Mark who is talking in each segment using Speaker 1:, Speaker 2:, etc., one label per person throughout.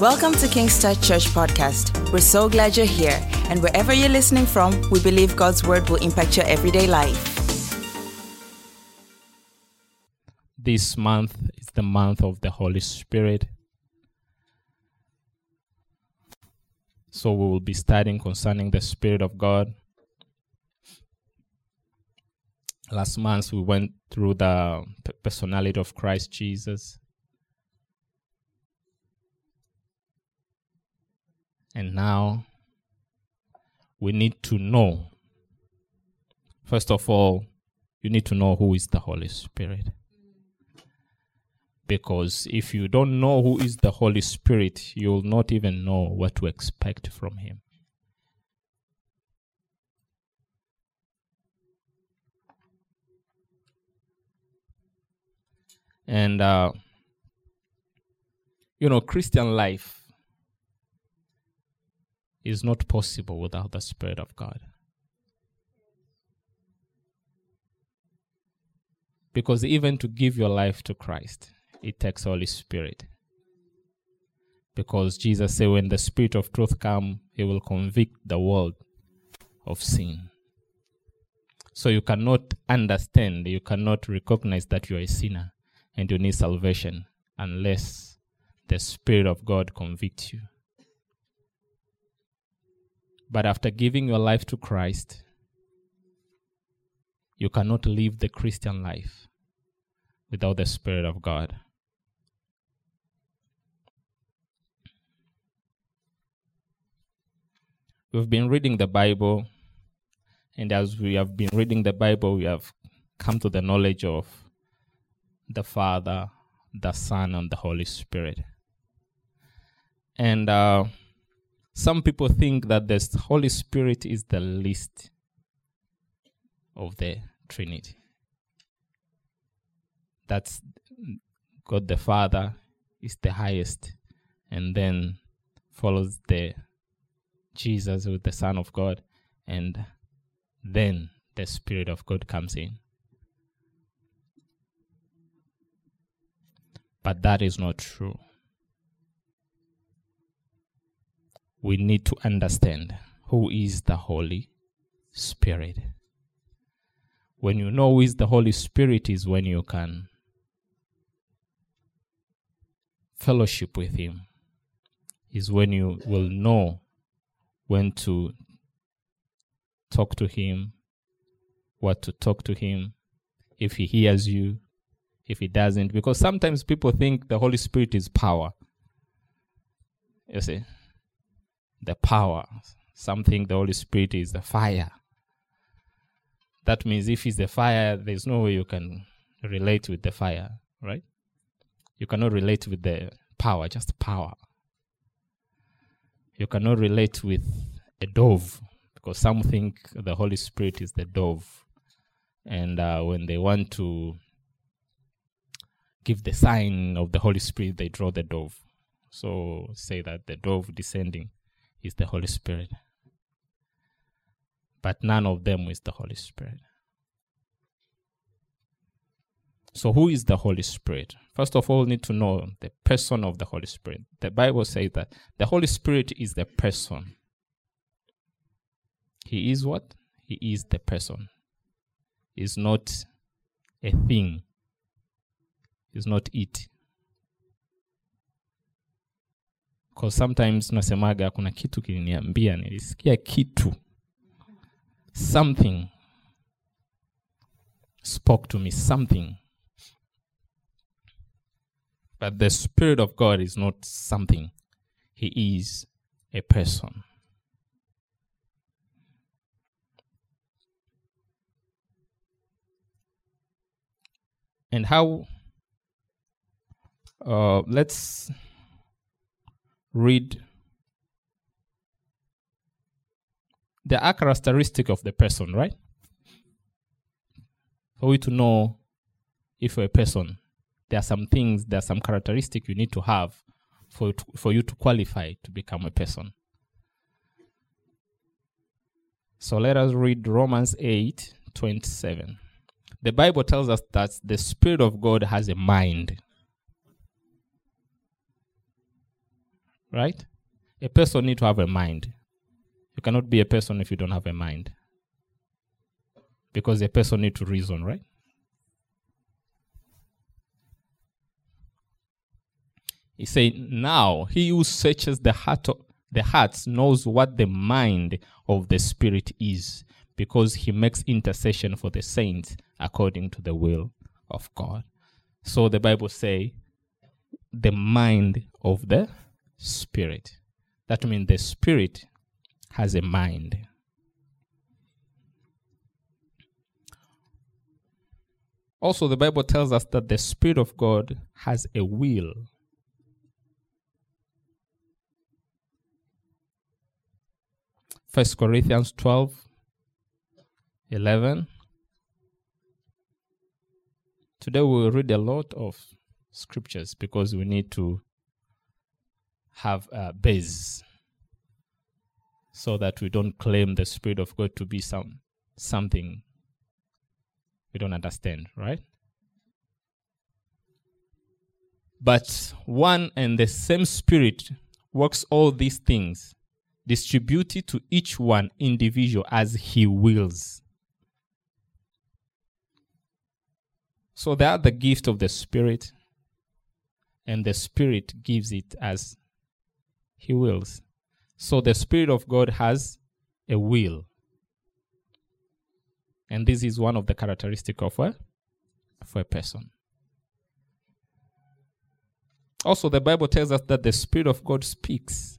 Speaker 1: Welcome to King's Touch Church Podcast. We're so glad you're here, and wherever you're listening from, we believe God's word will impact your everyday life.
Speaker 2: This month is the month of the Holy Spirit. So we will be studying concerning the Spirit of God. Last month we went through the personality of Christ Jesus. And now we need to know. First of all, you need to know who is the Holy Spirit. Because if you don't know who is the Holy Spirit, you'll not even know what to expect from Him. And, uh, you know, Christian life is not possible without the Spirit of God. Because even to give your life to Christ, it takes Holy Spirit. Because Jesus said, when the Spirit of truth come, he will convict the world of sin. So you cannot understand, you cannot recognize that you are a sinner and you need salvation unless the Spirit of God convicts you. But after giving your life to Christ, you cannot live the Christian life without the Spirit of God. We've been reading the Bible, and as we have been reading the Bible, we have come to the knowledge of the Father, the Son, and the Holy Spirit. And uh, some people think that the Holy Spirit is the least of the Trinity. That's God the Father is the highest, and then follows the Jesus with the Son of God, and then the Spirit of God comes in. But that is not true. We need to understand who is the Holy Spirit. When you know who is the Holy Spirit, is when you can fellowship with Him, is when you will know when to talk to Him, what to talk to Him, if He hears you, if He doesn't. Because sometimes people think the Holy Spirit is power. You see? The power. Something the Holy Spirit is the fire. That means if it's the fire, there's no way you can relate with the fire, right? You cannot relate with the power, just power. You cannot relate with a dove because some think the Holy Spirit is the dove. And uh, when they want to give the sign of the Holy Spirit, they draw the dove. So say that the dove descending is the Holy Spirit. But none of them is the Holy Spirit. So, who is the Holy Spirit? First of all, need to know the person of the Holy Spirit. The Bible says that the Holy Spirit is the person. He is what? He is the person. Is not a thing. Is not it. Cause sometimes nasemaga kuna kitu kiliniambia, nilisikia kitu, something spoke to me, something. But the Spirit of God is not something, He is a person. And how, uh, let's read the characteristic of the person, right? For you to know if you're a person, there are some things, there are some characteristics you need to have for, to, for you to qualify to become a person. So let us read Romans 8 27. The Bible tells us that the Spirit of God has a mind. Right? A person need to have a mind. You cannot be a person if you don't have a mind. Because a person need to reason, right? He said, Now he who searches the heart of, the hearts knows what the mind of the Spirit is, because he makes intercession for the saints according to the will of God. So the Bible say the mind of the Spirit. That means the Spirit has a mind. Also, the Bible tells us that the Spirit of God has a will. First Corinthians 12 11. Today we will read a lot of scriptures because we need to have a base so that we don't claim the Spirit of God to be some something we don't understand, right? But one and the same Spirit works all these things, distributed to each one individual as He wills. So they are the gift of the Spirit, and the Spirit gives it as He wills. So the Spirit of God has a will. And this is one of the characteristics of a, of a person. Also, the Bible tells us that the Spirit of God speaks.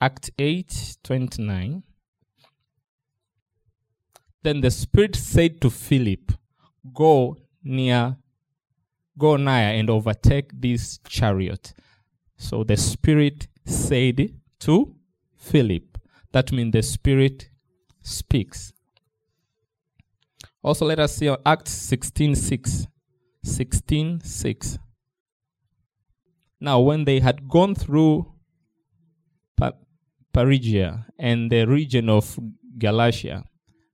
Speaker 2: Act 8 29. Then the Spirit said to Philip, Go near, go nigh and overtake this chariot. So the Spirit said to Philip. That means the Spirit speaks. Also, let us see Acts 16 6. 16 6. Now, when they had gone through Phrygia and the region of Galatia,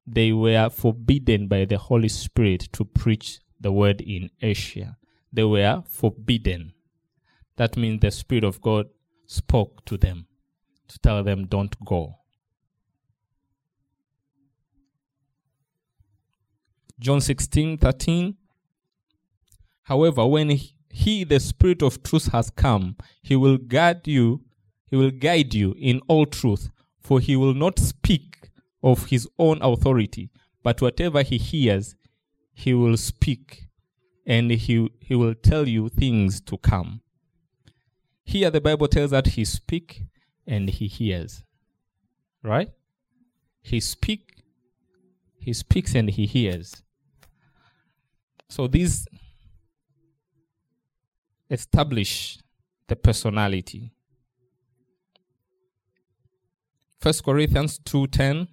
Speaker 2: they were forbidden by the Holy Spirit to preach the word in Asia. They were forbidden. That means the Spirit of God spoke to them to tell them, don't go. John 16 13. However, when he, the Spirit of truth, has come, he will guide you, he will guide you in all truth, for he will not speak of his own authority, but whatever he hears, he will speak, and he, he will tell you things to come. Here the Bible tells that he speak and he hears. Right? He speak he speaks and he hears. So these establish the personality. First Corinthians 2:10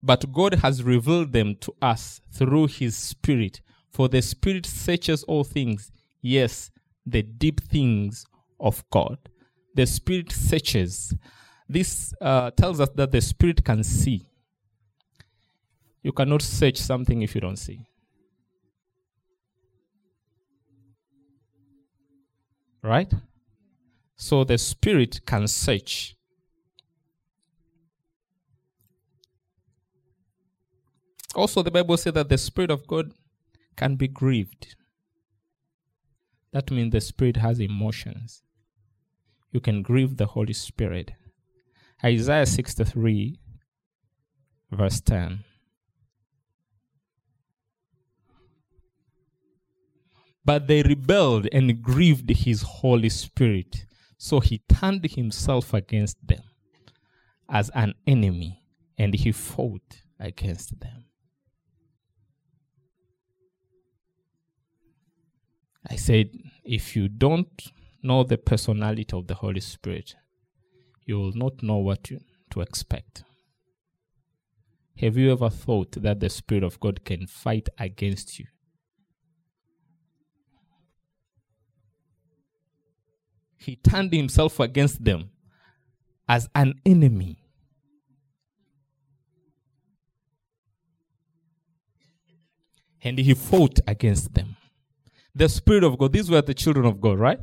Speaker 2: But God has revealed them to us through his spirit for the spirit searches all things yes the deep things of God. The spirit searches. This uh, tells us that the spirit can see. You cannot search something if you don't see. Right? So the spirit can search. Also, the Bible says that the Spirit of God can be grieved. That means the Spirit has emotions. You can grieve the Holy Spirit. Isaiah 63, verse 10. But they rebelled and grieved his Holy Spirit. So he turned himself against them as an enemy and he fought against them. I said, if you don't know the personality of the Holy Spirit, you will not know what to expect. Have you ever thought that the Spirit of God can fight against you? He turned himself against them as an enemy. And he fought against them. The Spirit of God. These were the children of God, right?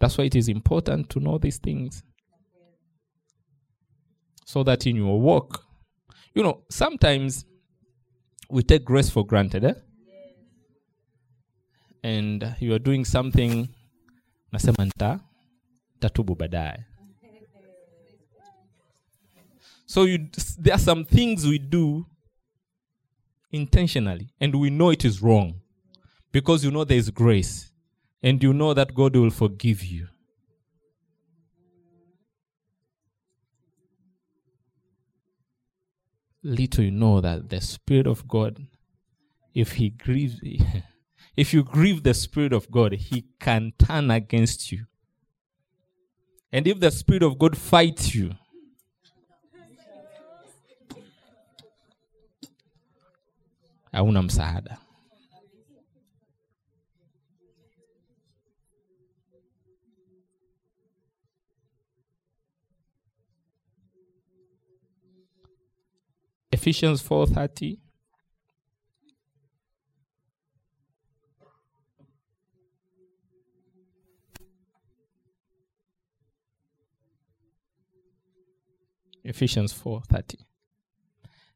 Speaker 2: That's why it is important to know these things. So that in your walk, you know, sometimes we take grace for granted, eh? And you are doing something, nasema nita tatubu baadaye. So you, there are some things we do intentionally, and we know it is wrong because you know there is grace, and you know that God will forgive you. Little you know that the Spirit of God, if He grieves, if you grieve the Spirit of God, He can turn against you. And if the Spirit of God fights you, hauna msaada. Ephesians 4:30 Ephesians 4:30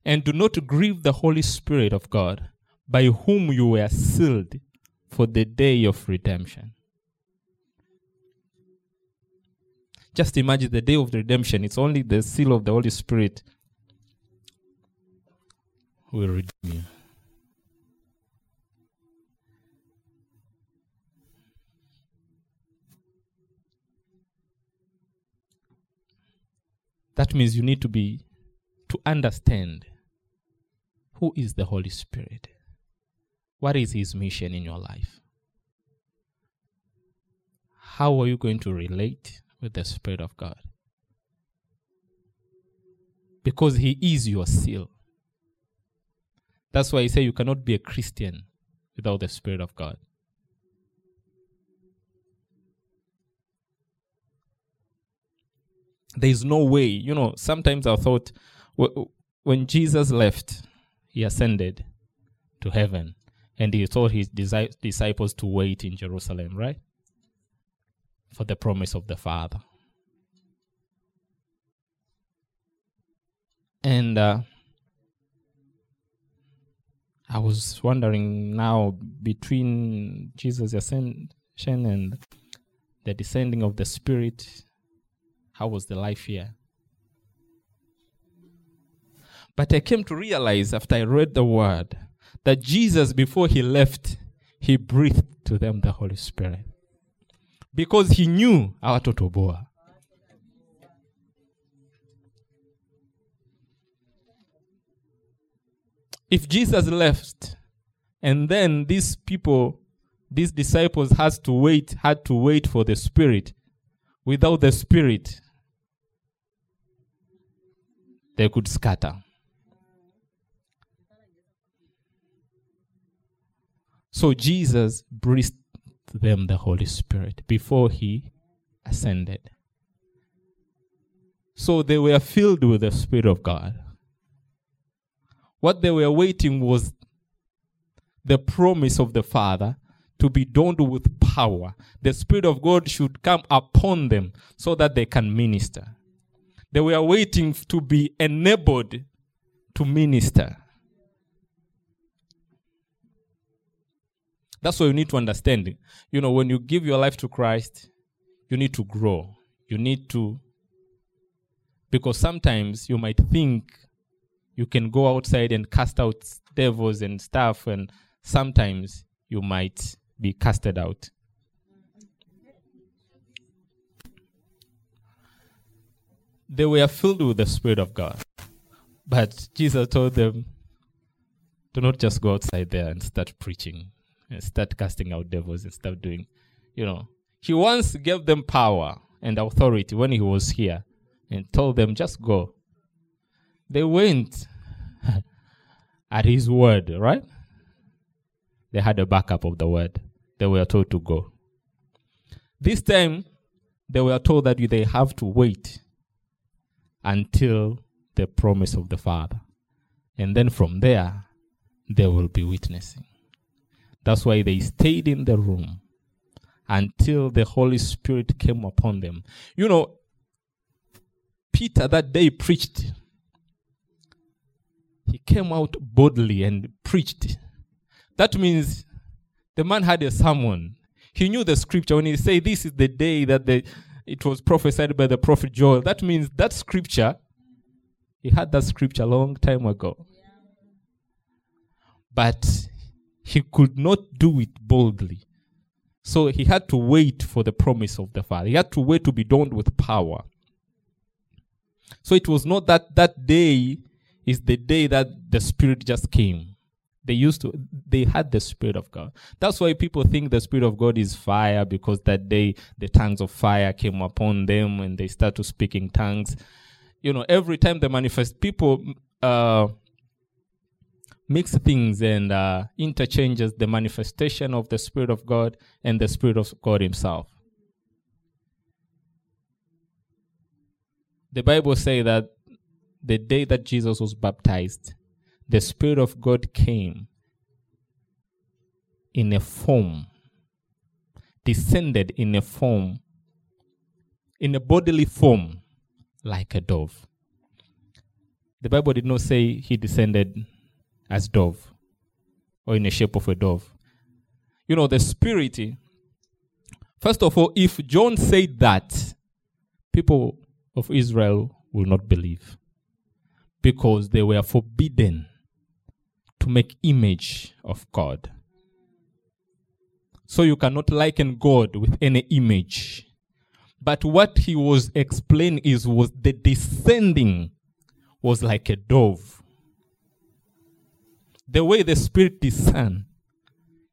Speaker 2: and do not grieve the Holy Spirit of God, by whom you were sealed for the day of redemption. Just imagine the day of redemption. It's only the seal of the Holy Spirit will redeem you. That means you need to be to understand who is the Holy Spirit? What is his mission in your life? How are you going to relate with the Spirit of God? Because he is your seal. That's why I say you cannot be a Christian without the Spirit of God. There is no way, you know, sometimes I thought when Jesus left, he ascended to heaven and he told his disciples to wait in Jerusalem, right? For the promise of the Father. And uh, I was wondering now between Jesus' ascension and the descending of the Spirit, how was the life here? But I came to realize after I read the word that Jesus, before he left, he breathed to them the Holy Spirit. Because he knew our totoboa. If Jesus left, and then these people, these disciples had to wait, had to wait for the Spirit. Without the Spirit, they could scatter. So Jesus breathed them the Holy Spirit before he ascended. So they were filled with the Spirit of God. What they were waiting was the promise of the Father to be done with power. The Spirit of God should come upon them so that they can minister. They were waiting to be enabled to minister. That's what you need to understand. You know, when you give your life to Christ, you need to grow. You need to, because sometimes you might think you can go outside and cast out devils and stuff, and sometimes you might be casted out. They were filled with the Spirit of God. But Jesus told them, do not just go outside there and start preaching and start casting out devils and start doing, you know. He once gave them power and authority when he was here and told them, just go. They went at his word, right? They had a backup of the word. They were told to go. This time, they were told that they have to wait until the promise of the Father. And then from there, they will be witnessing. That's why they stayed in the room until the Holy Spirit came upon them. You know, Peter that day preached. He came out boldly and preached. That means the man had a sermon. He knew the scripture when he said, This is the day that the, it was prophesied by the prophet Joel. That means that scripture, he had that scripture a long time ago. But he could not do it boldly. So he had to wait for the promise of the Father. He had to wait to be done with power. So it was not that that day is the day that the Spirit just came. They used to, they had the Spirit of God. That's why people think the Spirit of God is fire because that day the tongues of fire came upon them and they start to speak in tongues. You know, every time they manifest, people uh, mix things and uh, interchanges the manifestation of the Spirit of God and the Spirit of God Himself. The Bible says that the day that Jesus was baptized, the Spirit of God came in a form, descended in a form, in a bodily form, like a dove. The Bible did not say he descended as dove or in the shape of a dove. You know, the spirit, eh? first of all, if John said that, people of Israel will not believe because they were forbidden to make image of God. So you cannot liken God with any image. But what he was explaining is was the descending was like a dove the way the Spirit discern.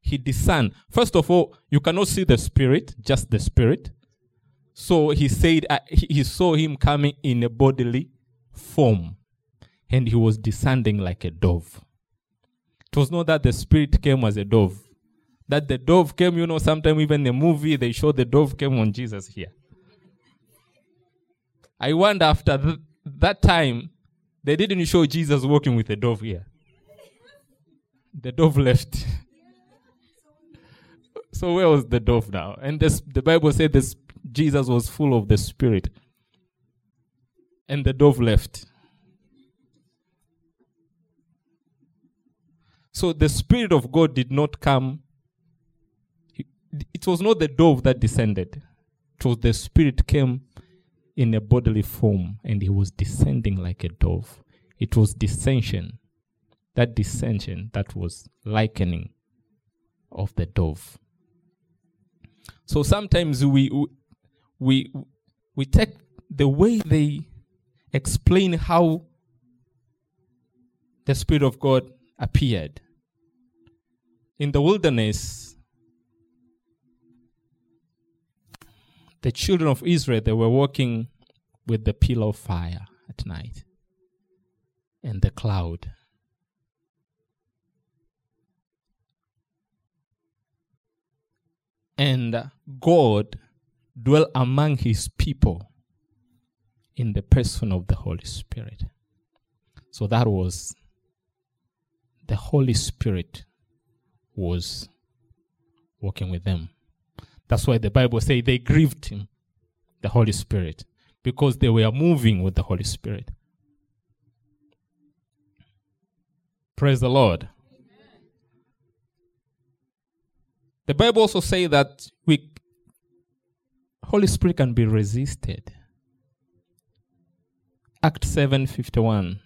Speaker 2: He discern. First of all, you cannot see the Spirit, just the Spirit. So he said uh, he, saw him coming in a bodily form, and he was descending like a dove. It was not that the Spirit came as a dove. That the dove came, you know, sometimes even the movie they show the dove came on Jesus here. I wonder after th- that time, they didn't show Jesus walking with a dove here the dove left. so where was the dove now? And this, the Bible said this Jesus was full of the Spirit. And the dove left. So the Spirit of God did not come. It was not the dove that descended. It was the Spirit came in a bodily form and he was descending like a dove. It was descension that dissension that was likening of the dove. So sometimes we we we take the way they explain how the Spirit of God appeared. In the wilderness, the children of Israel they were walking with the pillar of fire at night and the cloud and God dwell among his people in the person of the Holy Spirit. So that was the Holy Spirit was working with them. That's why the Bible says they grieved him, the Holy Spirit, because they were moving with the Holy Spirit. Praise the Lord. The Bible also say that we Holy Spirit can be resisted. Act 7:51.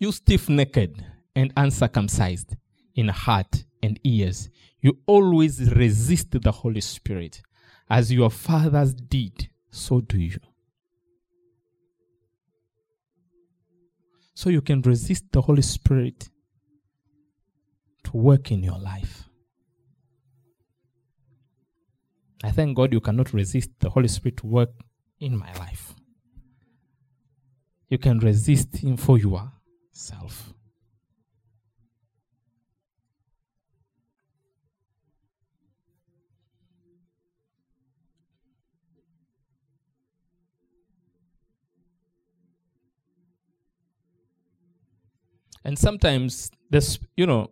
Speaker 2: You stiff necked and uncircumcised in heart and ears, you always resist the Holy Spirit. As your fathers did, so do you. So you can resist the Holy Spirit to work in your life. I thank God you cannot resist the Holy Spirit to work in my life. You can resist Him for yourself. And sometimes this, you know,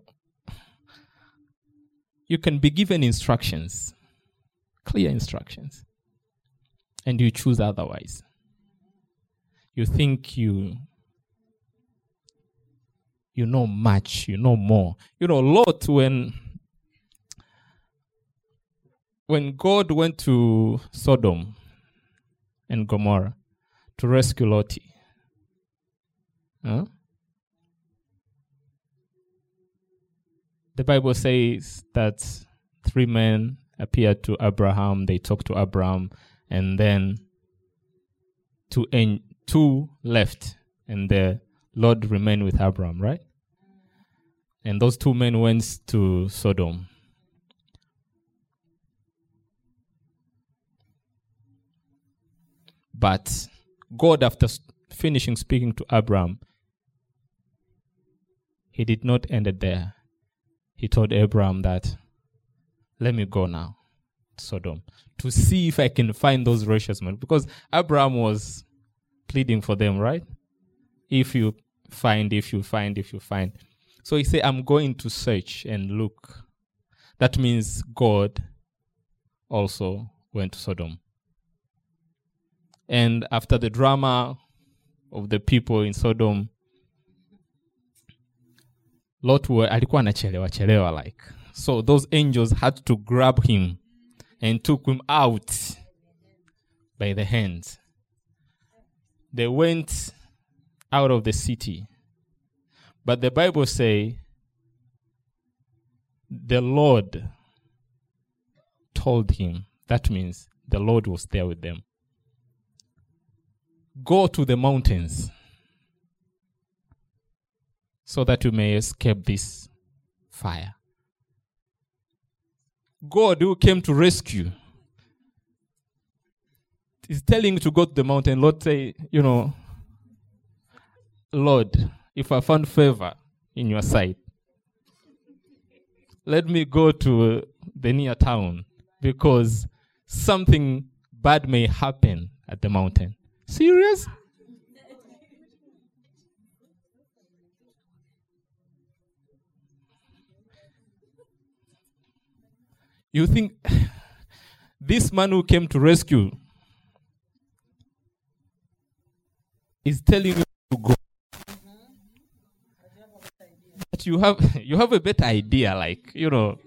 Speaker 2: you can be given instructions, clear instructions, and you choose otherwise. You think you you know much, you know more. You know, Lot when when God went to Sodom and Gomorrah to rescue Lot, huh? The Bible says that three men appeared to Abraham. They talked to Abraham, and then two en- two left, and the Lord remained with Abraham. Right? And those two men went to Sodom. But God, after finishing speaking to Abraham, he did not end it there he told Abraham that, let me go now, to Sodom, to see if I can find those righteous men. Because Abraham was pleading for them, right? If you find, if you find, if you find. So he said, I'm going to search and look. That means God also went to Sodom. And after the drama of the people in Sodom, Lot were, alikuwa anachelewa chelewa like so those angels had to grab him and took him out by the hands. They went out of the city. But the Bible say the Lord told him. That means the Lord was there with them. Go to the mountains so that you may escape this fire. God, who came to rescue, is telling you to go to the mountain. Lord, say, you know, Lord, if I found favor in your sight, let me go to uh, the near town because something bad may happen at the mountain. Serious? You think this man who came to rescue is telling you to go. But you have you have a better idea, like, you know,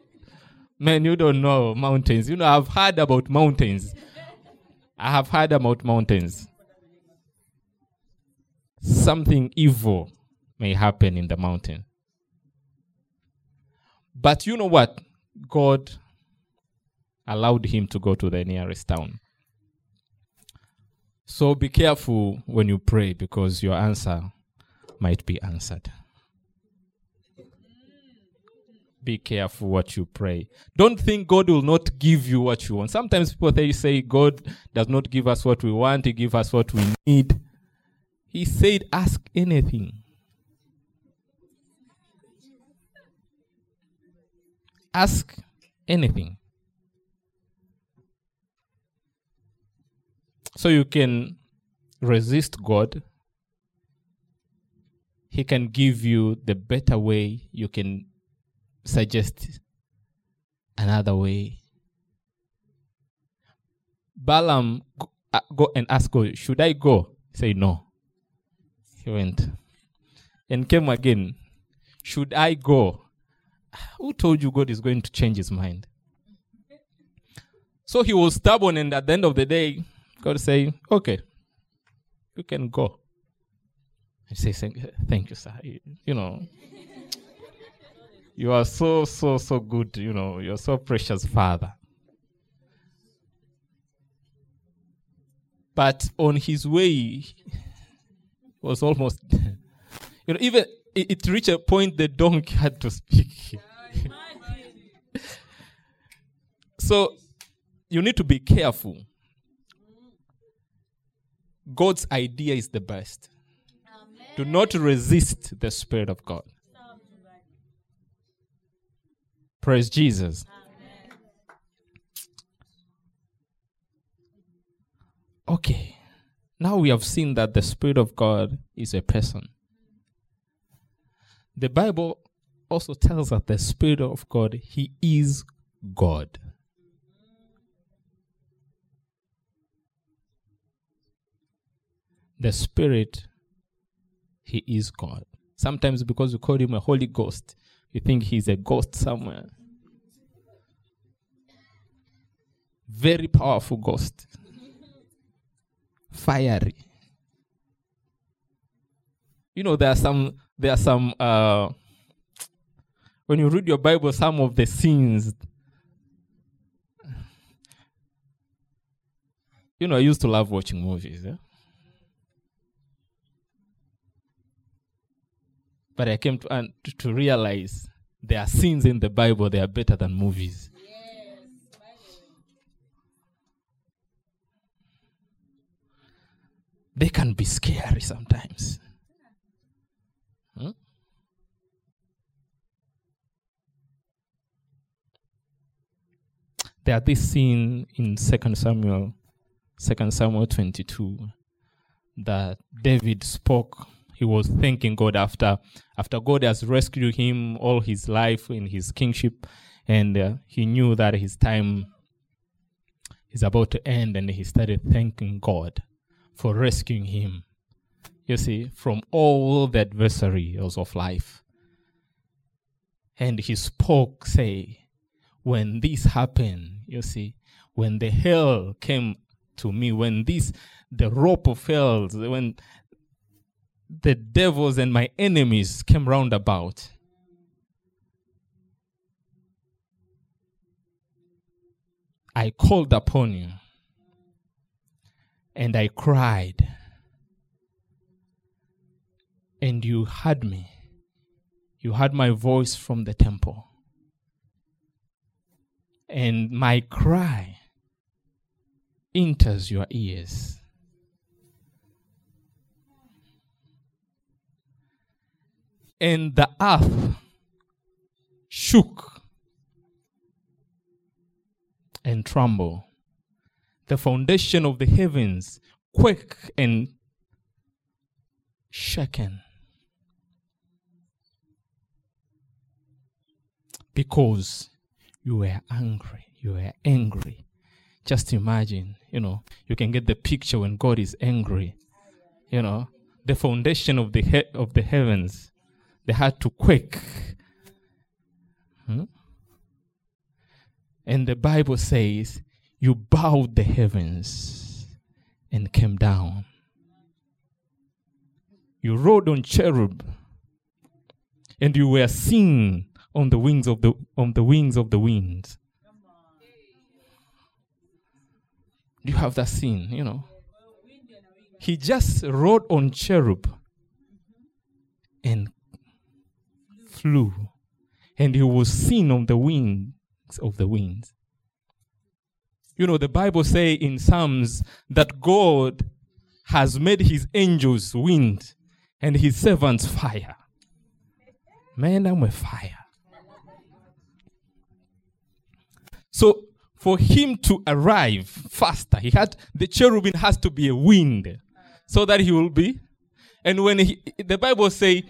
Speaker 2: man, you don't know mountains. You know, I've heard about mountains. I have heard about mountains. Something evil may happen in the mountain. But you know what? God allowed him to go to the nearest town. So be careful when you pray because your answer might be answered. Be careful what you pray. Don't think God will not give you what you want. Sometimes people they say God does not give us what we want, He gives us what we need. He said, Ask anything. Ask anything. So you can resist God. He can give you the better way. You can suggest another way. Balaam go, uh, and ask God, should I go? Say no. He went and came again. Should I go? Who told you God is going to change his mind? So he was stubborn, and at the end of the day, God say, okay, you can go. I say, thank, you, sir. You, you know, you are so, so, so good. You know, you're so precious, Father. But on his way, was almost, you know, even it, it reached a point the donkey had to speak. so you need to be careful God's idea is the best. Amen. Do not resist the Spirit of God. Praise Jesus. Amen. Okay. Now we have seen that the Spirit of God is a person. The Bible also tells us the Spirit of God, He is God. The Spirit, He is God. Sometimes because we call Him a Holy Ghost, you think He's a ghost somewhere. Very powerful ghost. Fiery. You know, there are some there are some uh when you read your Bible, some of the scenes you know, I used to love watching movies. Yeah? But I came to, uh, to, to realize there are scenes in the Bible that are better than movies. They can be scary sometimes. Hmm? There are this scene in Second Samuel Second Samuel 22 that David spoke. He was thanking God after after God has rescued him all his life in his kingship, and uh, he knew that his time is about to end, and he started thanking God for rescuing him. You see, from all the adversaries of life. And he spoke, say, when this happened, you see, when the hell came to me when this the rope of hell when the devils and my enemies came round about. I called upon you and I cried and you heard me. You heard my voice from the temple. And my cry enters your ears. And the earth shook and trembled. The foundation of the heavens quake and shaken. Because you were angry. You were angry just imagine, you know, you can get the picture when God is angry. You know, the foundation of the he- of the heavens, they had to quake. Hmm? And the Bible says, "You bowed the heavens and came down. You rode on cherub, and you were seen on the wings of the on the wings of the wind." you have that scene, you know? He just rode on cherub and flew, and he was seen on the wings of the winds. You know, the Bible say in Psalms that God has made his angels wind and his servants fire. Man, I'm a fire. So for him to arrive faster, he had the cherubim has to be a wind so that he will be. And when he, the Bible say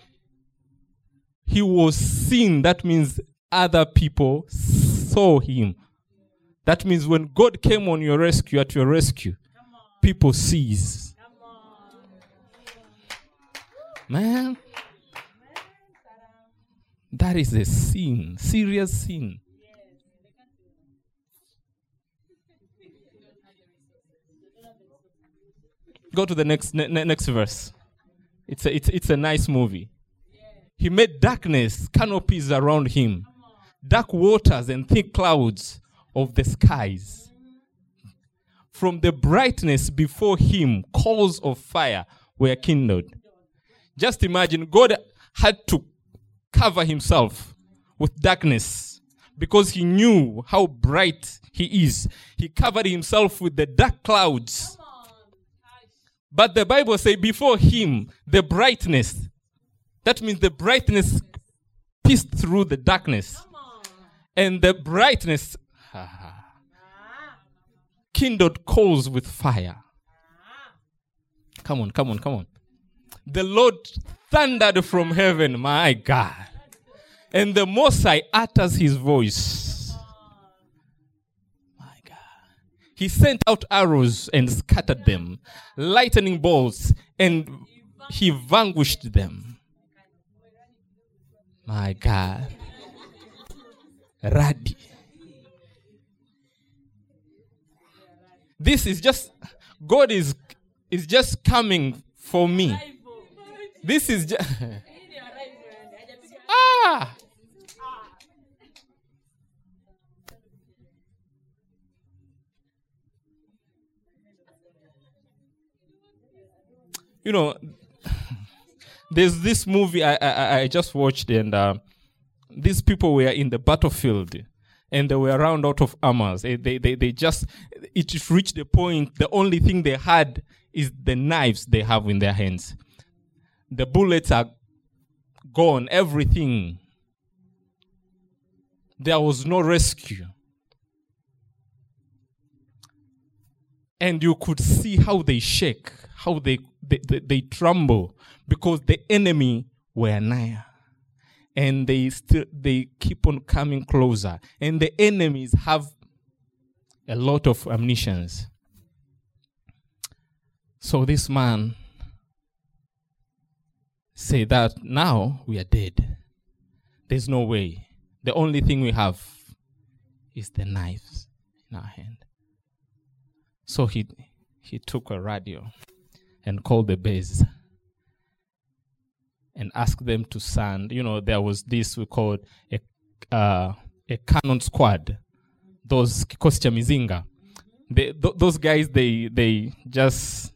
Speaker 2: he was seen, that means other people saw him. That means when God came on your rescue, at your rescue, people sees. Man, that is a sin, serious sin. Go to the next ne- next verse. It's a, it's, it's a nice movie. He made darkness, canopies around him, dark waters and thick clouds of the skies. From the brightness before him, coals of fire were kindled. Just imagine God had to cover himself with darkness because he knew how bright he is. He covered himself with the dark clouds but the Bible says before him, the brightness. That means the brightness pierced through the darkness. And the brightness kindled coals with fire. Come on, come on, come on. the Lord thundered from heaven, my God. And the Most High utters his voice. My God. He sent out arrows and scattered them, lightning bolts, and he vanquished them. My God. Radi. This is just God is is just coming for me. This is just ah. You know, there's this movie I I, I just watched, and uh, these people were in the battlefield, and they were round out of armors. They, they, they, they just it reached the point. The only thing they had is the knives they have in their hands. The bullets are gone. Everything. There was no rescue. And you could see how they shake, how they, they, they, they tremble, because the enemy were nigh and they still they keep on coming closer. And the enemies have a lot of ammunitions. So this man say that now we are dead. There's no way. The only thing we have is the knives in our hand. So he he took a radio and called the base and ask them to send. You know, there was this we called a uh, a cannon squad. Those Kikosi Mizinga. They, th- those guys, they they just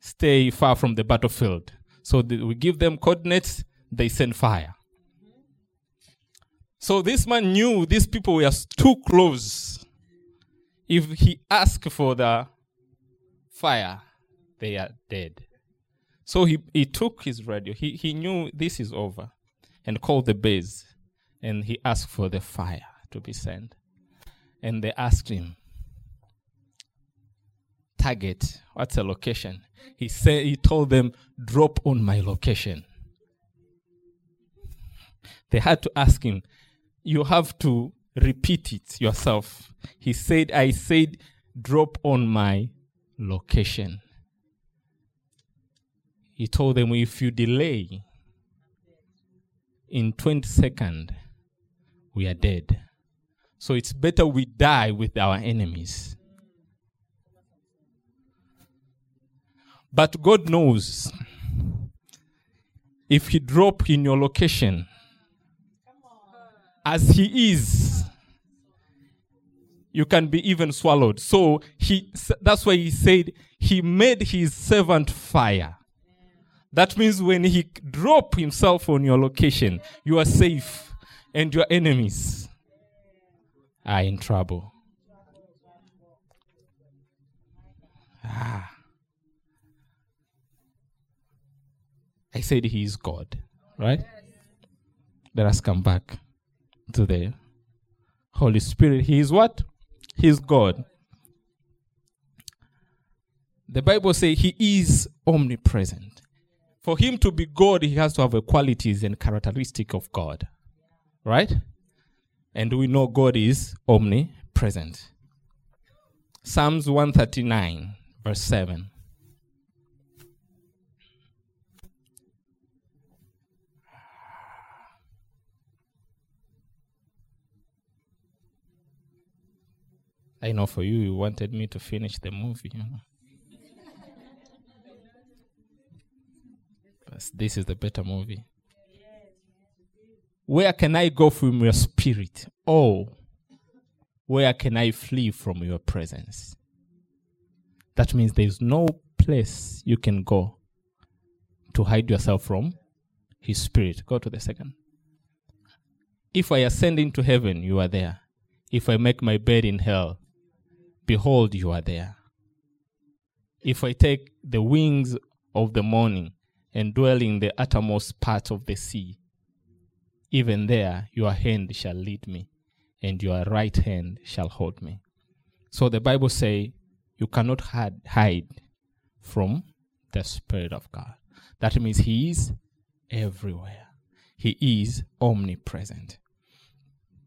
Speaker 2: stay far from the battlefield. So we give them coordinates, they send fire. So this man knew these people were too close. If he asked for the fire, they are dead. So he, he took his radio. He, he knew this is over and called the base and he asked for the fire to be sent. And they asked him, Target, what's the location? He said he told them, drop on my location. They had to ask him, you have to repeat it yourself. He said, I said, drop on my location he told them, if you delay in 20 seconds, we are dead. So it's better we die with our enemies. But God knows if He drop in your location as He is, you can be even swallowed. So he that's why he said he made his servant fire. That means when he drop himself on your location, you are safe and your enemies are in trouble. Ah. I said he is God, right? Let us come back to the Holy Spirit. He is what? He is God. The Bible says he is omnipresent for him to be God, he has to have the qualities and characteristic of God. Right? And we know God is omnipresent. Psalms 139, verse 7. I know for you, you wanted me to finish the movie. You know? This is the better movie. Where can I go from your spirit? Oh, where can I flee from your presence? That means there's no place you can go to hide yourself from his spirit. Go to the second. If I ascend into heaven, you are there. If I make my bed in hell, behold, you are there. If I take the wings of the morning and dwell in the uttermost part of the sea. Even there your hand shall lead me, and your right hand shall hold me. So the Bible say you cannot hide, from the Spirit of God. That means He is everywhere. He is omnipresent.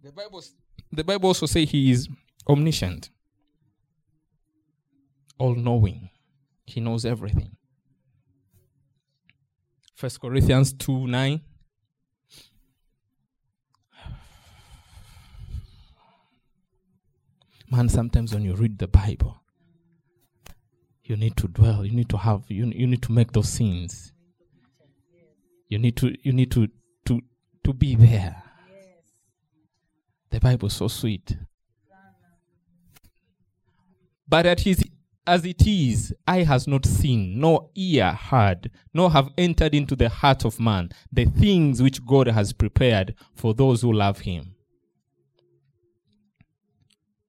Speaker 2: The Bible, the Bible also says He is omniscient, all knowing. He knows everything. First Corinthians 2 9. Man, sometimes when you read the Bible, you need to dwell, you need to have, you, you need to make those scenes. You need to, you need to, to, to be there. The Bible is so sweet. But at his as it is, eye has not seen, nor ear heard, nor have entered into the heart of man the things which God has prepared for those who love him.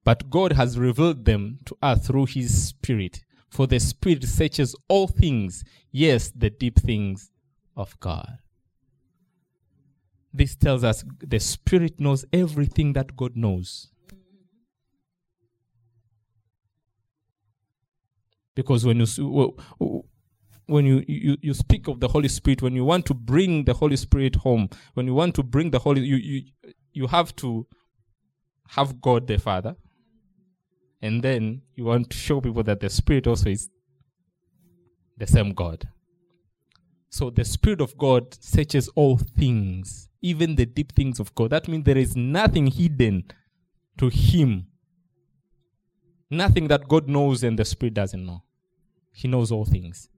Speaker 2: But God has revealed them to us through his Spirit, for the Spirit searches all things, yes, the deep things of God. This tells us the Spirit knows everything that God knows. Because when you when you, you, you speak of the Holy Spirit, when you want to bring the Holy Spirit home, when you want to bring the Holy, you, you, you have to have God the Father, and then you want to show people that the Spirit also is the same God. So the Spirit of God searches all things, even the deep things of God. That means there is nothing hidden to Him. Nothing that God knows and the Spirit doesn't know. He knows all things.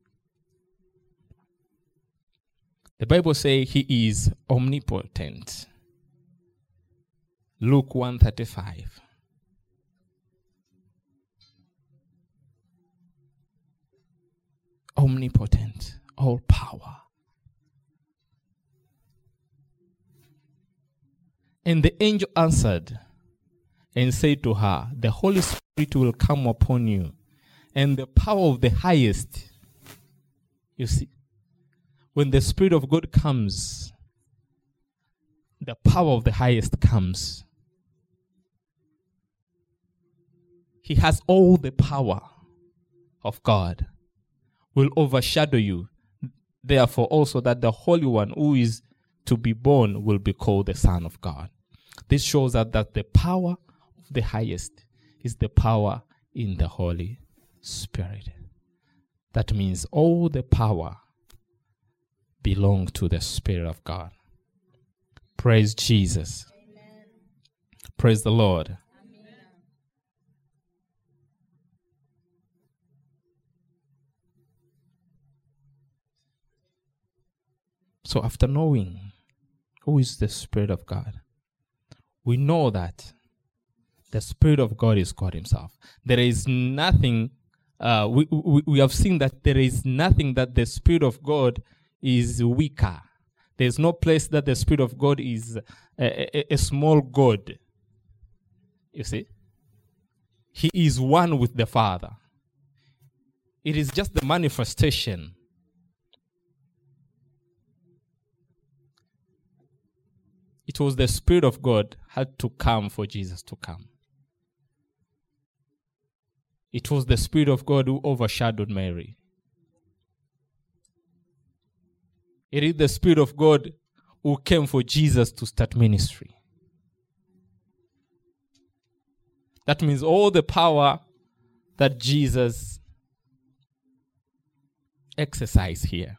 Speaker 2: The Bible says He is omnipotent. Luke 135. Omnipotent, all power. And the angel answered and said to her, The Holy Spirit will come upon you, and the power of the highest. You see, when the Spirit of God comes, the power of the highest comes. He has all the power of God, will overshadow you. Therefore, also that the Holy One who is to be born will be called the Son of God. This shows us that the power of the highest is the power in the Holy Spirit. That means all the power belongs to the Spirit of God. Praise Jesus. Amen. Praise the Lord. Amen. So, after knowing who is the Spirit of God, we know that the Spirit of God is God Himself. There is nothing, uh, we, we, we have seen that there is nothing that the Spirit of God is weaker. There's no place that the Spirit of God is a, a, a small God. You see? He is one with the Father. It is just the manifestation it was the Spirit of God had to come for Jesus to come. It was the Spirit of God who overshadowed Mary. It is the Spirit of God who came for Jesus to start ministry. That means all the power that Jesus exercised here.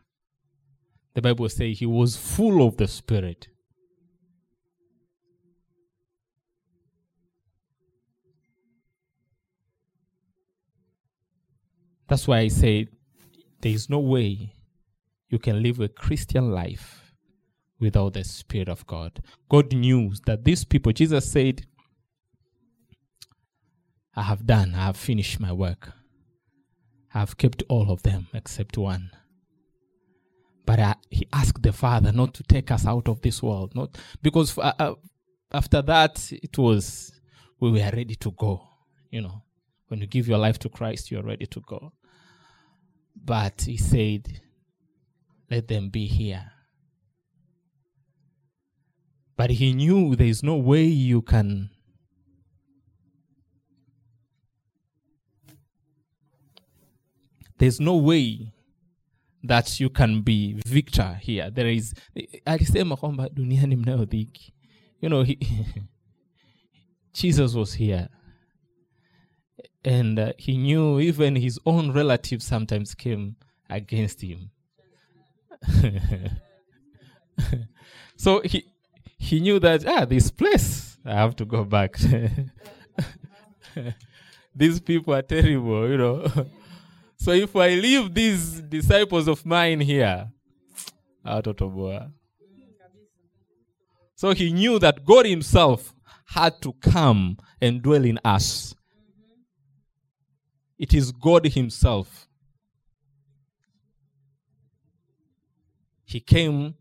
Speaker 2: The Bible says he was full of the Spirit. That's why I say there is no way you can live a Christian life without the Spirit of God. God knew that these people, Jesus said, I have done, I have finished my work. I have kept all of them except one. But I, he asked the Father not to take us out of this world, not because uh, uh, after that it was we were ready to go. You know, when you give your life to Christ, you are ready to go. But he said, Let them be here. But he knew there is no way you can there's no way that you can be victor here. There is alisema kwamba duniani mnayo you know he, jesus was here and uh, he knew even his own relatives sometimes came against him. So he he knew that ah this place i have to go back. These people are terrible you know. So if i leave these disciples of mine here autotoboa so he knew that god himself had to come and dwell in us it is god himself he came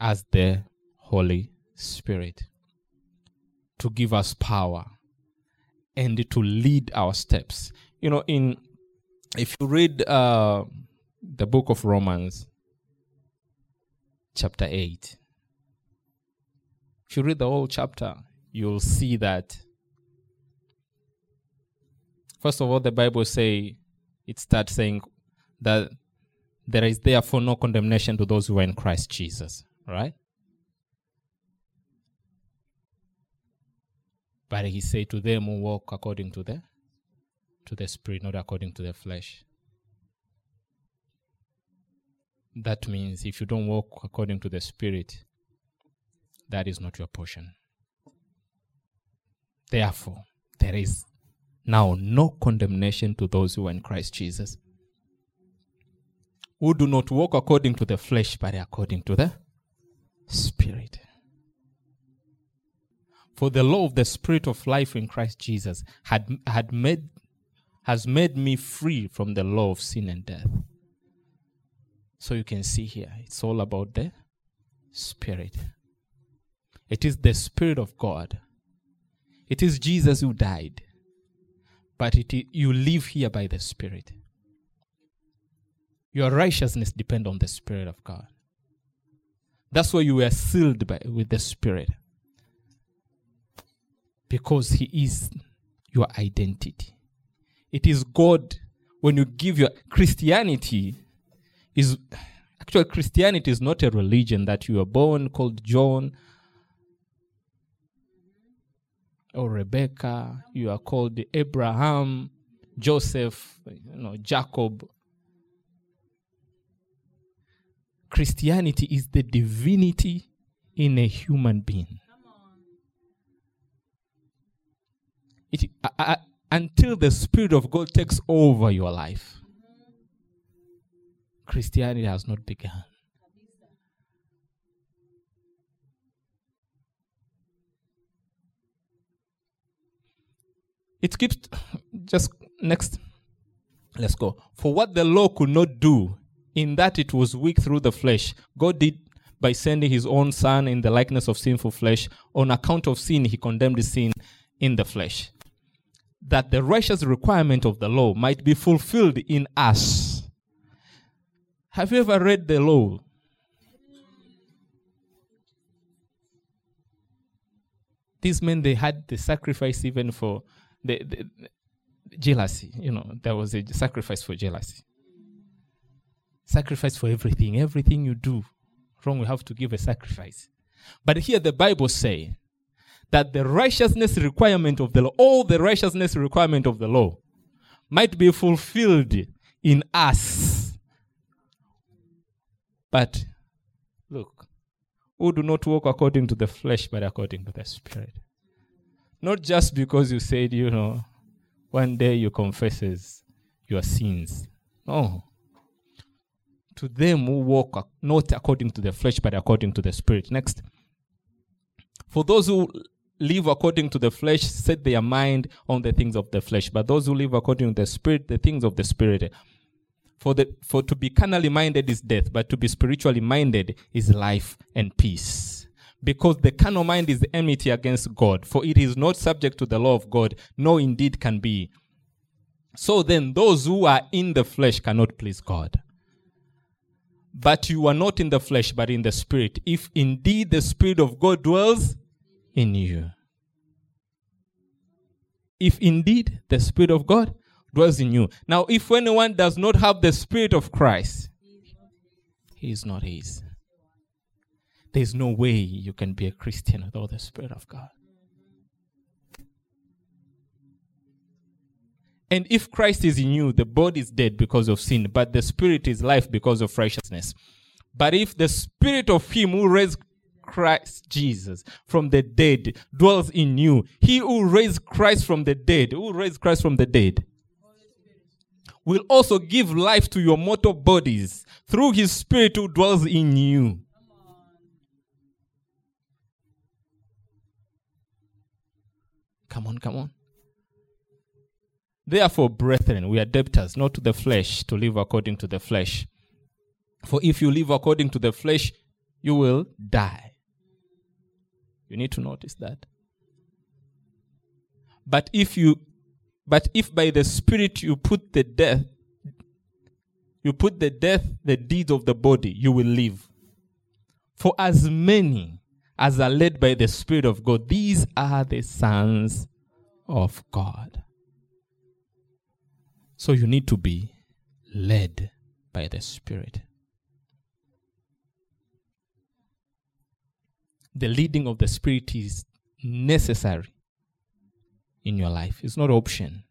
Speaker 2: as the Holy Spirit to give us power and to lead our steps. You know, in if you read uh, the book of Romans, chapter 8, if you read the whole chapter, you'll see that first of all the bible say it starts saying that there is therefore no condemnation to those who are in christ jesus right? But he said to them who walk according to the to the spirit not according to the flesh. That means if you don't walk according to the spirit that is not your portion. Therefore there is now no condemnation to those who are in christ jesus. Who do not walk according to the flesh but according to the spirit. For the law of the spirit of life in christ jesus had had made has made me free from the law of sin and death. So you can see here it's all about the spirit. It is the spirit of god. It is jesus who died but it you live here by the spirit. Your righteousness depend on the spirit of god. That's why you were sealed by, with the spirit. Because he is your identity. It is god when you give your christianity is actually christianity is not a religion that you are born called john or rebecca you are called abraham joseph you know jacob. Christianity is the divinity in a human being. It, uh, uh, until the spirit of god takes over your life christianity has not begun it keeps just next let's go. For what the law could not do in that it was weak through the flesh god did by sending his own son in the likeness of sinful flesh on account of sin he condemned the sin in the flesh. That the righteous requirement of the law might be fulfilled in us. Have you ever read the law? These men they had the sacrifice even for the, the jealousy you know there was a sacrifice for jealousy. Sacrifice for everything. Everything you do wrong we have to give a sacrifice. But here the bible say that the righteousness requirement of the law all the righteousness requirement of the law might be fulfilled in us. But look who do not walk according to the flesh but according to the spirit not just because you said you know one day you confesses your sins. No. To them who walk not according to the flesh but according to the spirit. Next. For those who live according to the flesh set their mind on the things of the flesh. But those who live according to the spirit the things of the spirit. For the for to be carnally minded is death but to be spiritually minded is life and peace because the carnal mind is enmity against god for it is not subject to the law of god no indeed can be so then those who are in the flesh cannot please god but you are not in the flesh but in the spirit if indeed the spirit of god dwells in you if indeed the spirit of god dwells in you. Now, if anyone does not have the Spirit of Christ, he is not his. There's no way you can be a Christian without the Spirit of God. And if Christ is in you, the body is dead because of sin, but the spirit is life because of righteousness. But if the spirit of him who raised Christ Jesus from the dead dwells in you, he who raised Christ from the dead, who raised Christ from the dead, will also give life to your mortal bodies through his spirit who dwells in you. Come on, come on. Therefore, brethren, we are debtors, not to the flesh, to live according to the flesh. For if you live according to the flesh, you will die. You need to notice that. But if you but if by the spirit you put the death you put the death the deeds of the body, you will live. For as many as are led by the spirit of God, these are the sons of God. So you need to be led by the Spirit. The leading of the Spirit is necessary in your life. It's not option.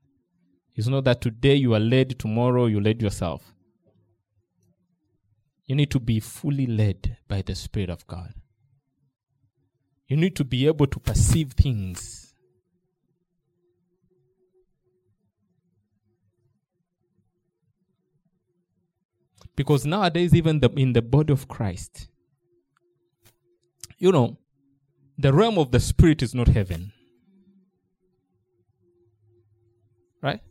Speaker 2: It's not that today you are led, tomorrow you led yourself. You need to be fully led by the Spirit of God. You need to be able to perceive things Because nowadays, even the, in the body of Christ, you know, the realm of the spirit is not heaven. Right?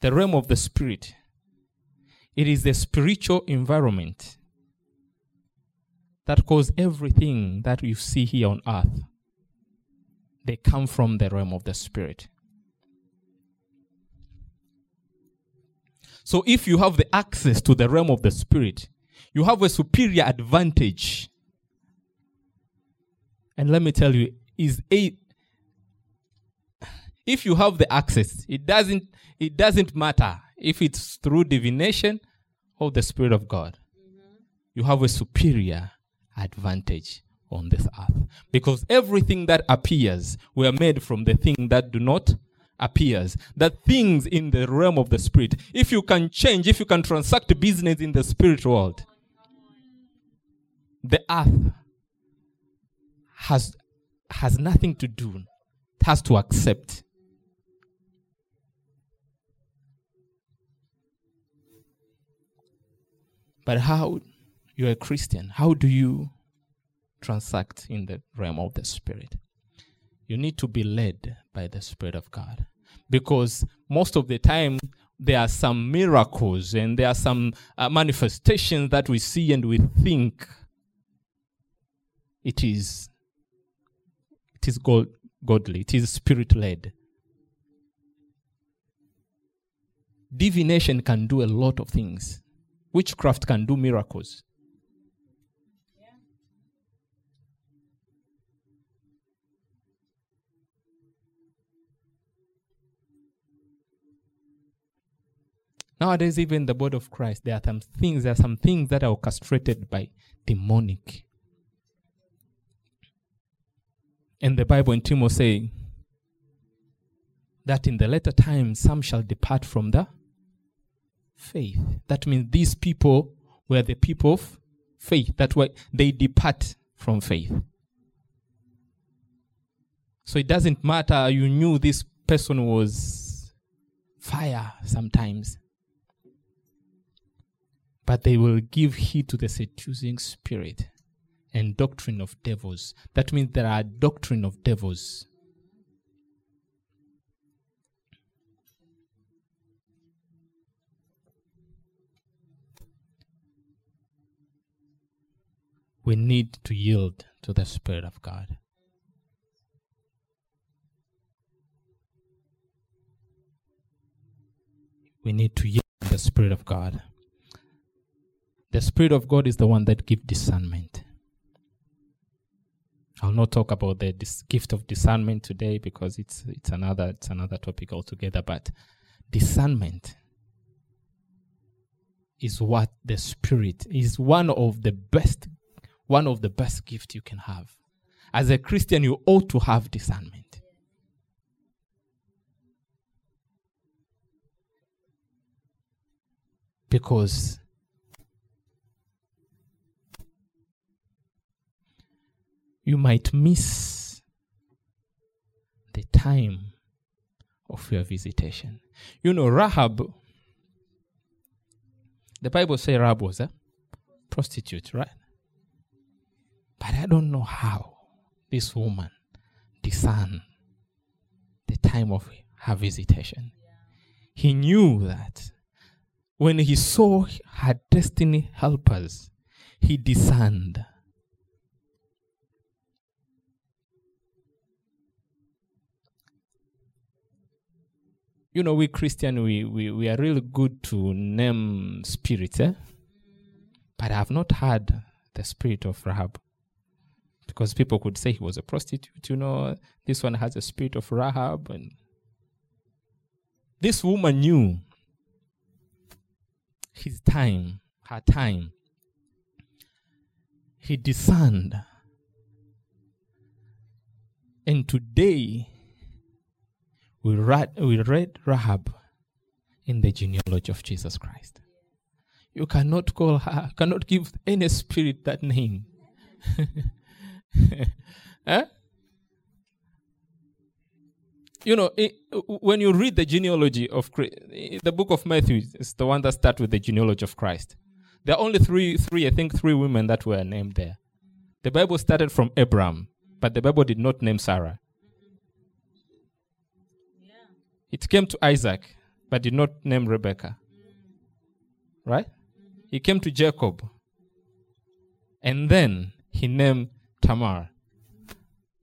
Speaker 2: The realm of the spirit. It is the spiritual environment that cause everything that you see here on earth. They come from the realm of the spirit. So if you have the access to the realm of the spirit, you have a superior advantage. And let me tell you, is a if you have the access, it doesn't it doesn't matter if it's through divination or the Spirit of God. Mm-hmm. You have a superior advantage on this earth. Because everything that appears were made from the thing that do not appears. That things in the realm of the spirit, if you can change, if you can transact business in the spirit world, the earth has has nothing to do, it has to accept. But how you're a Christian, how do you transact in the realm of the spirit? You need to be led by the Spirit of God. Because most of the time there are some miracles and there are some uh, manifestations that we see and we think it is it is god, godly it is spirit led divination can do a lot of things. Witchcraft can do miracles Nowadays, even the body of Christ, there are some things, there are some things that are orchestrated by demonic. And the Bible in Timothy say that in the later times some shall depart from the faith. That means these people were the people of faith. That why they depart from faith. So it doesn't matter you knew this person was fire sometimes but they will give heed to the seducing spirit and doctrine of devils. That means there are doctrine of devils. We need to yield to the Spirit of God. We need to yield to the Spirit of God. The Spirit of God is the one that gives discernment. I'll not talk about the dis- gift of discernment today because it's it's another it's another topic altogether. But discernment is what the spirit is one of the best one of the best gifts you can have as a christian you ought to have discernment because you might miss the time of your visitation. You know, Rahab, the Bible says Rahab was a prostitute, right? But I don't know how this woman discerned the time of her visitation. He knew that when he saw her destiny helpers, he discerned. You know, we Christian, we, we, we are really good to name spirits, eh? But I have not heard the spirit of Rahab. Because people could say he was a prostitute, you know, this one has a spirit of Rahab. And this woman knew his time, her time. He discerned. And today, we read, we read Rahab in the genealogy of Jesus Christ. You cannot call her, cannot give any spirit that name. eh? You know, it, when you read the genealogy of the book of Matthew is the one that starts with the genealogy of Christ. There are only three, three, I think, three women that were named there. The Bible started from Abraham, but the Bible did not name Sarah. It came to Isaac, but did not name Rebecca. Right? He came to Jacob, and then he named Tamar.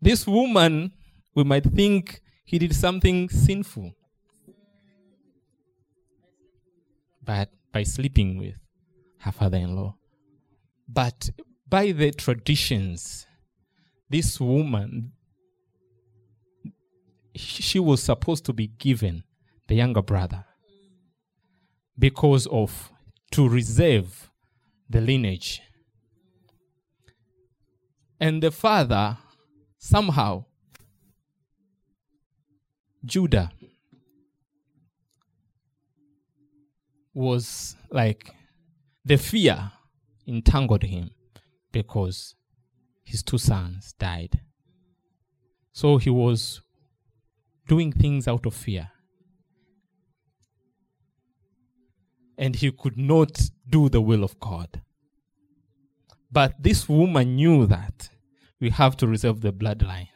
Speaker 2: This woman, we might think he did something sinful. But by sleeping with her father in law. But by the traditions, this woman, she was supposed to be given the younger brother because of to reserve the lineage. And the father somehow Judah was like the fear entangled him because his two sons died. So he was doing things out of fear. And he could not do the will of God. But this woman knew that we have to reserve the bloodline.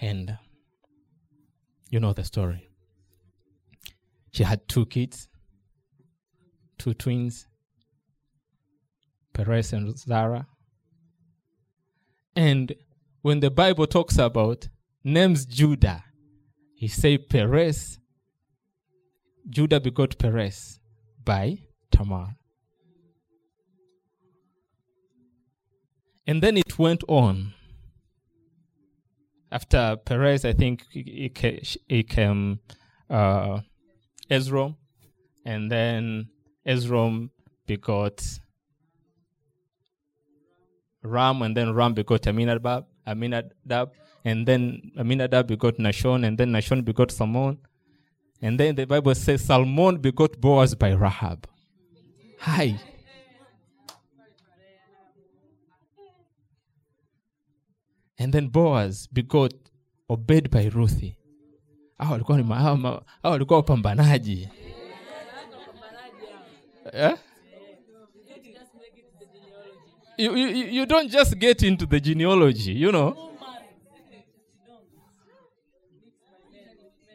Speaker 2: And you know the story. She had two kids, two twins, Perez and Zara. And when the Bible talks about names Judah, he say Perez, Judah begot Perez by Tamar. And then it went on after Perez, I think he came uh, Esrom, and then Esrom begot Ram, and then Ram begot Aminadab, Aminadab, and then Aminadab begot Nashon, and then Nashon begot Salmon, and then the Bible says Salmon begot Boaz by Rahab. Hi. And then Boaz begot Obed by Ruthi. Hao walikuwa ni hao walikuwa wapambanaji. Yeah? You, you, you don't just get into the genealogy, you know.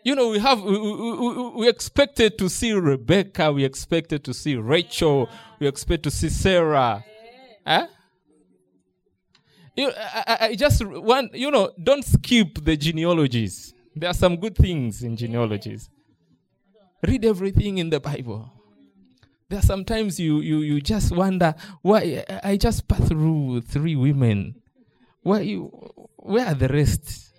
Speaker 2: You know, we have we, we, we expected to see Rebecca, we expected to see Rachel, we expect to see Sarah. Eh? You, I, I just want, you know, don't skip the genealogies. There are some good things in genealogies. Read everything in the Bible. There are sometimes you, you, you just wonder why I just passed through three women. where you where are the rest?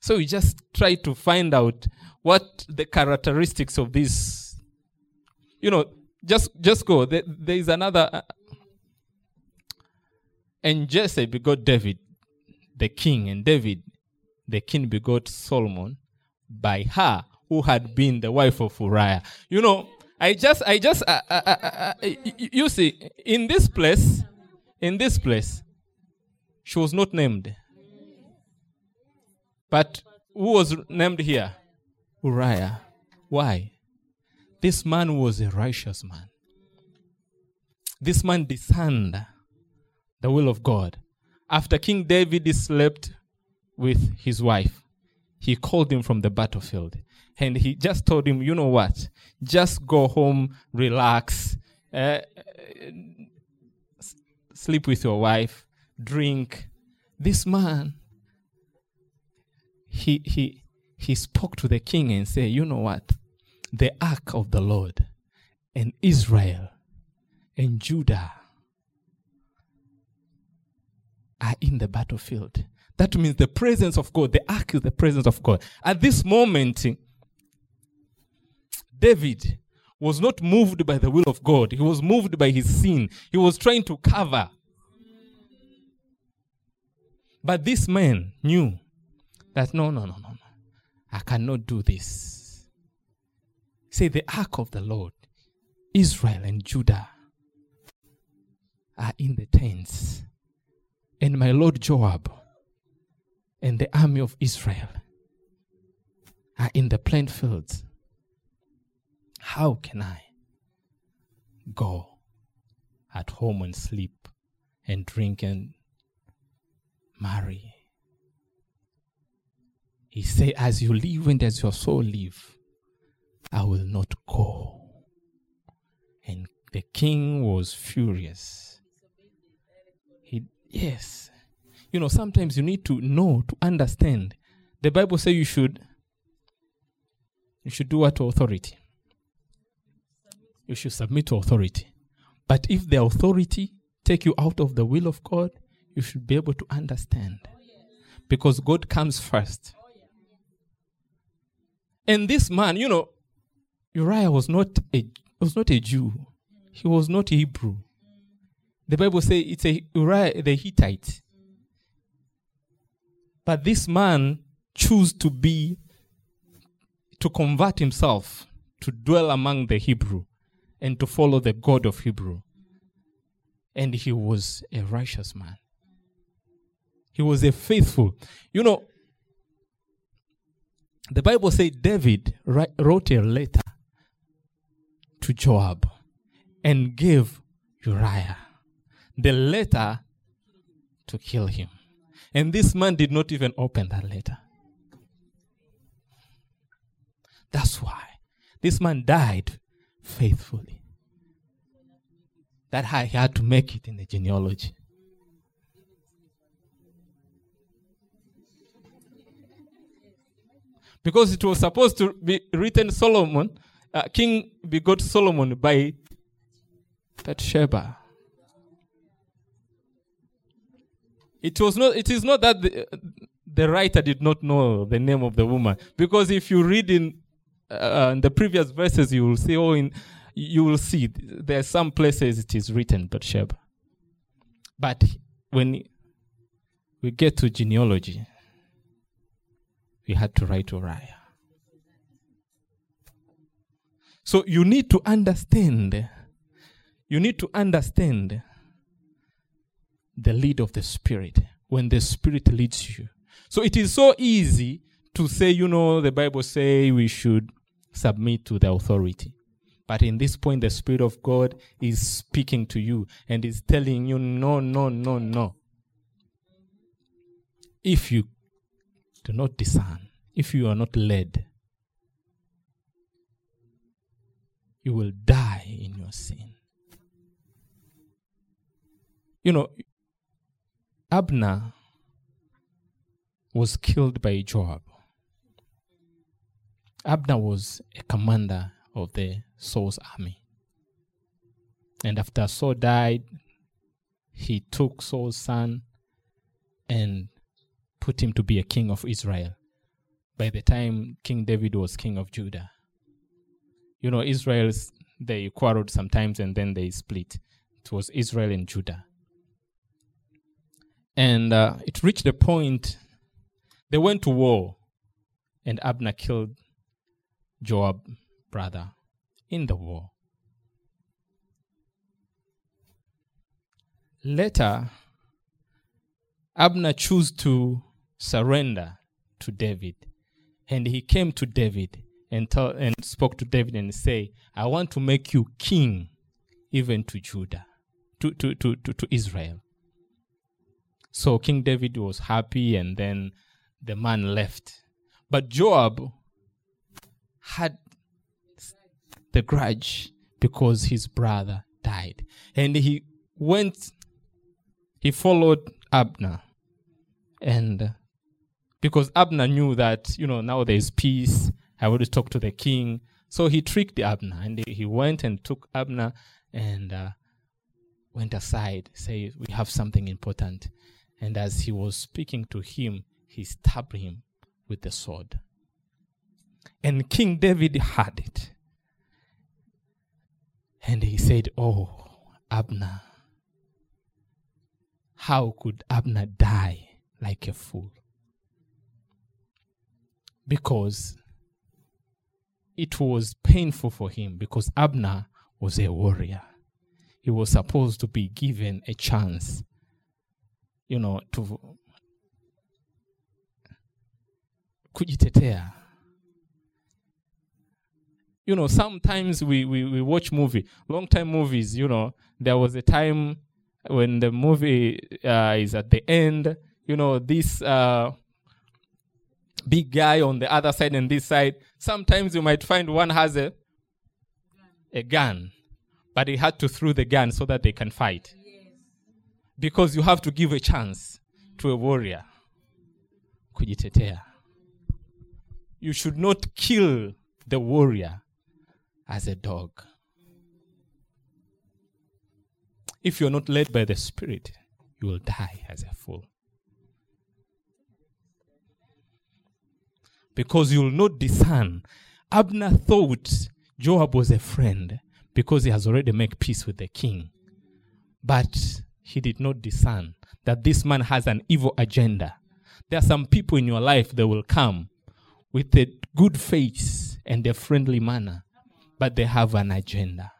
Speaker 2: So we just try to find out what the characteristics of this. You know, just just go. There, there is another. Uh, and Jesse begot David, the king, and David, the king, begot Solomon by her who had been the wife of Uriah. You know, I just, I just, uh, uh, uh, uh, uh you see, in this place, in this place, she was not named. But who was named here? Uriah. Why? This man was a righteous man. This man discerned the will of God. After King David slept with his wife, he called him from the battlefield and he just told him, you know what? Just go home, relax, uh, sleep with your wife, drink. This man, he, he, he spoke to the king and said, you know what? The ark of the Lord and Israel and Judah are in the battlefield. That means the presence of God, the ark is the presence of God. At this moment, David was not moved by the will of God, he was moved by his sin. He was trying to cover. But this man knew that no, no, no, no, no. I cannot do this. Say, the ark of the Lord, Israel and Judah are in the tents, and my Lord Joab and the army of Israel are in the plain fields. How can I go at home and sleep and drink and marry? He said, As you live and as your soul live, I will not go. And the king was furious. He, yes. You know, sometimes you need to know, to understand. The Bible says you should you should do what authority you should submit to authority. But if the authority take you out of the will of God, you should be able to understand. Because God comes first. And this man, you know, Uriah was not a was not a Jew. He was not a Hebrew. The Bible says it's a Uriah the Hittite. But this man chose to be to convert himself to dwell among the Hebrew and to follow the God of Hebrew. And he was a righteous man. He was a faithful. You know, the Bible says David wrote a letter to Joab and gave Uriah the letter to kill him. And this man did not even open that letter. That's why this man died faithfully. That he had to make it in the genealogy. Because it was supposed to be written Solomon, uh, King begot Solomon by Bathsheba. It was not. It is not that the, the writer did not know the name of the woman, because if you read in uh, in the previous verses, you will see, oh, in, you will see there are some places it is written but Bathsheba. But when we get to genealogy, we had to write Uriah. So you need to understand, you need to understand the lead of the Spirit when the Spirit leads you. So it is so easy to say, you know, the Bible say we should submit to the authority. But in this point, the Spirit of God is speaking to you and is telling you, no, no, no, no. If you do not discern, if you are not led, you will die in your sin. You know, Abner was killed by Joab. Abner was a commander of the Saul's army. And after Saul died, he took Saul's son and put him to be a king of Israel. By the time King David was king of Judah, you know, Israel's they quarreled sometimes and then they split. It was Israel and Judah. And uh, it reached the point they went to war, and Abner killed Joab, brother, in the war. Later, Abner chose to surrender to David, and he came to David and, and spoke to David and say, I want to make you king even to Judah, to, to, to, to, to Israel. So King David was happy and then the man left. But Joab had the grudge because his brother died. And he went, he followed Abner. And because Abner knew that, you know, now there's peace, I want to talk to the king. So he tricked Abner and he went and took Abner and uh, went aside, say, We have something important. And as he was speaking to him, he stabbed him with the sword. And King David heard it. And he said, Oh, Abner, how could Abner die like a fool? Because it was painful for him, because Abner was a warrior. He was supposed to be given a chance you know, to kujitetea. You know, sometimes we, we, we watch movie, long time movies, you know, there was a time when the movie uh, is at the end, you know, this uh, big guy on the other side and this side, sometimes you might find one has a, a gun, but he had to throw the gun so that they can fight. Because you have to give a chance to a warrior. Kujitetea. You should not kill the warrior as a dog. If you're not led by the spirit you will die as a fool. Because you will not discern. Abner thought joab was a friend because he has already made peace with the king. But he did not discern that this man has an evil agenda. There are some people in your life that will come with a good face and a friendly manner, but they have an agenda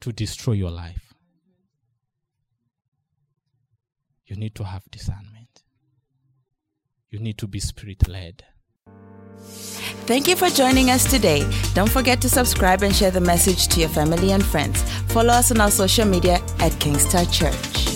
Speaker 2: to destroy your life. You need to have discernment. You need to be spirit led.
Speaker 1: Thank you for joining us today. Don't forget to subscribe and share the message to your family and friends. Follow us on our social media at King's Touch Church.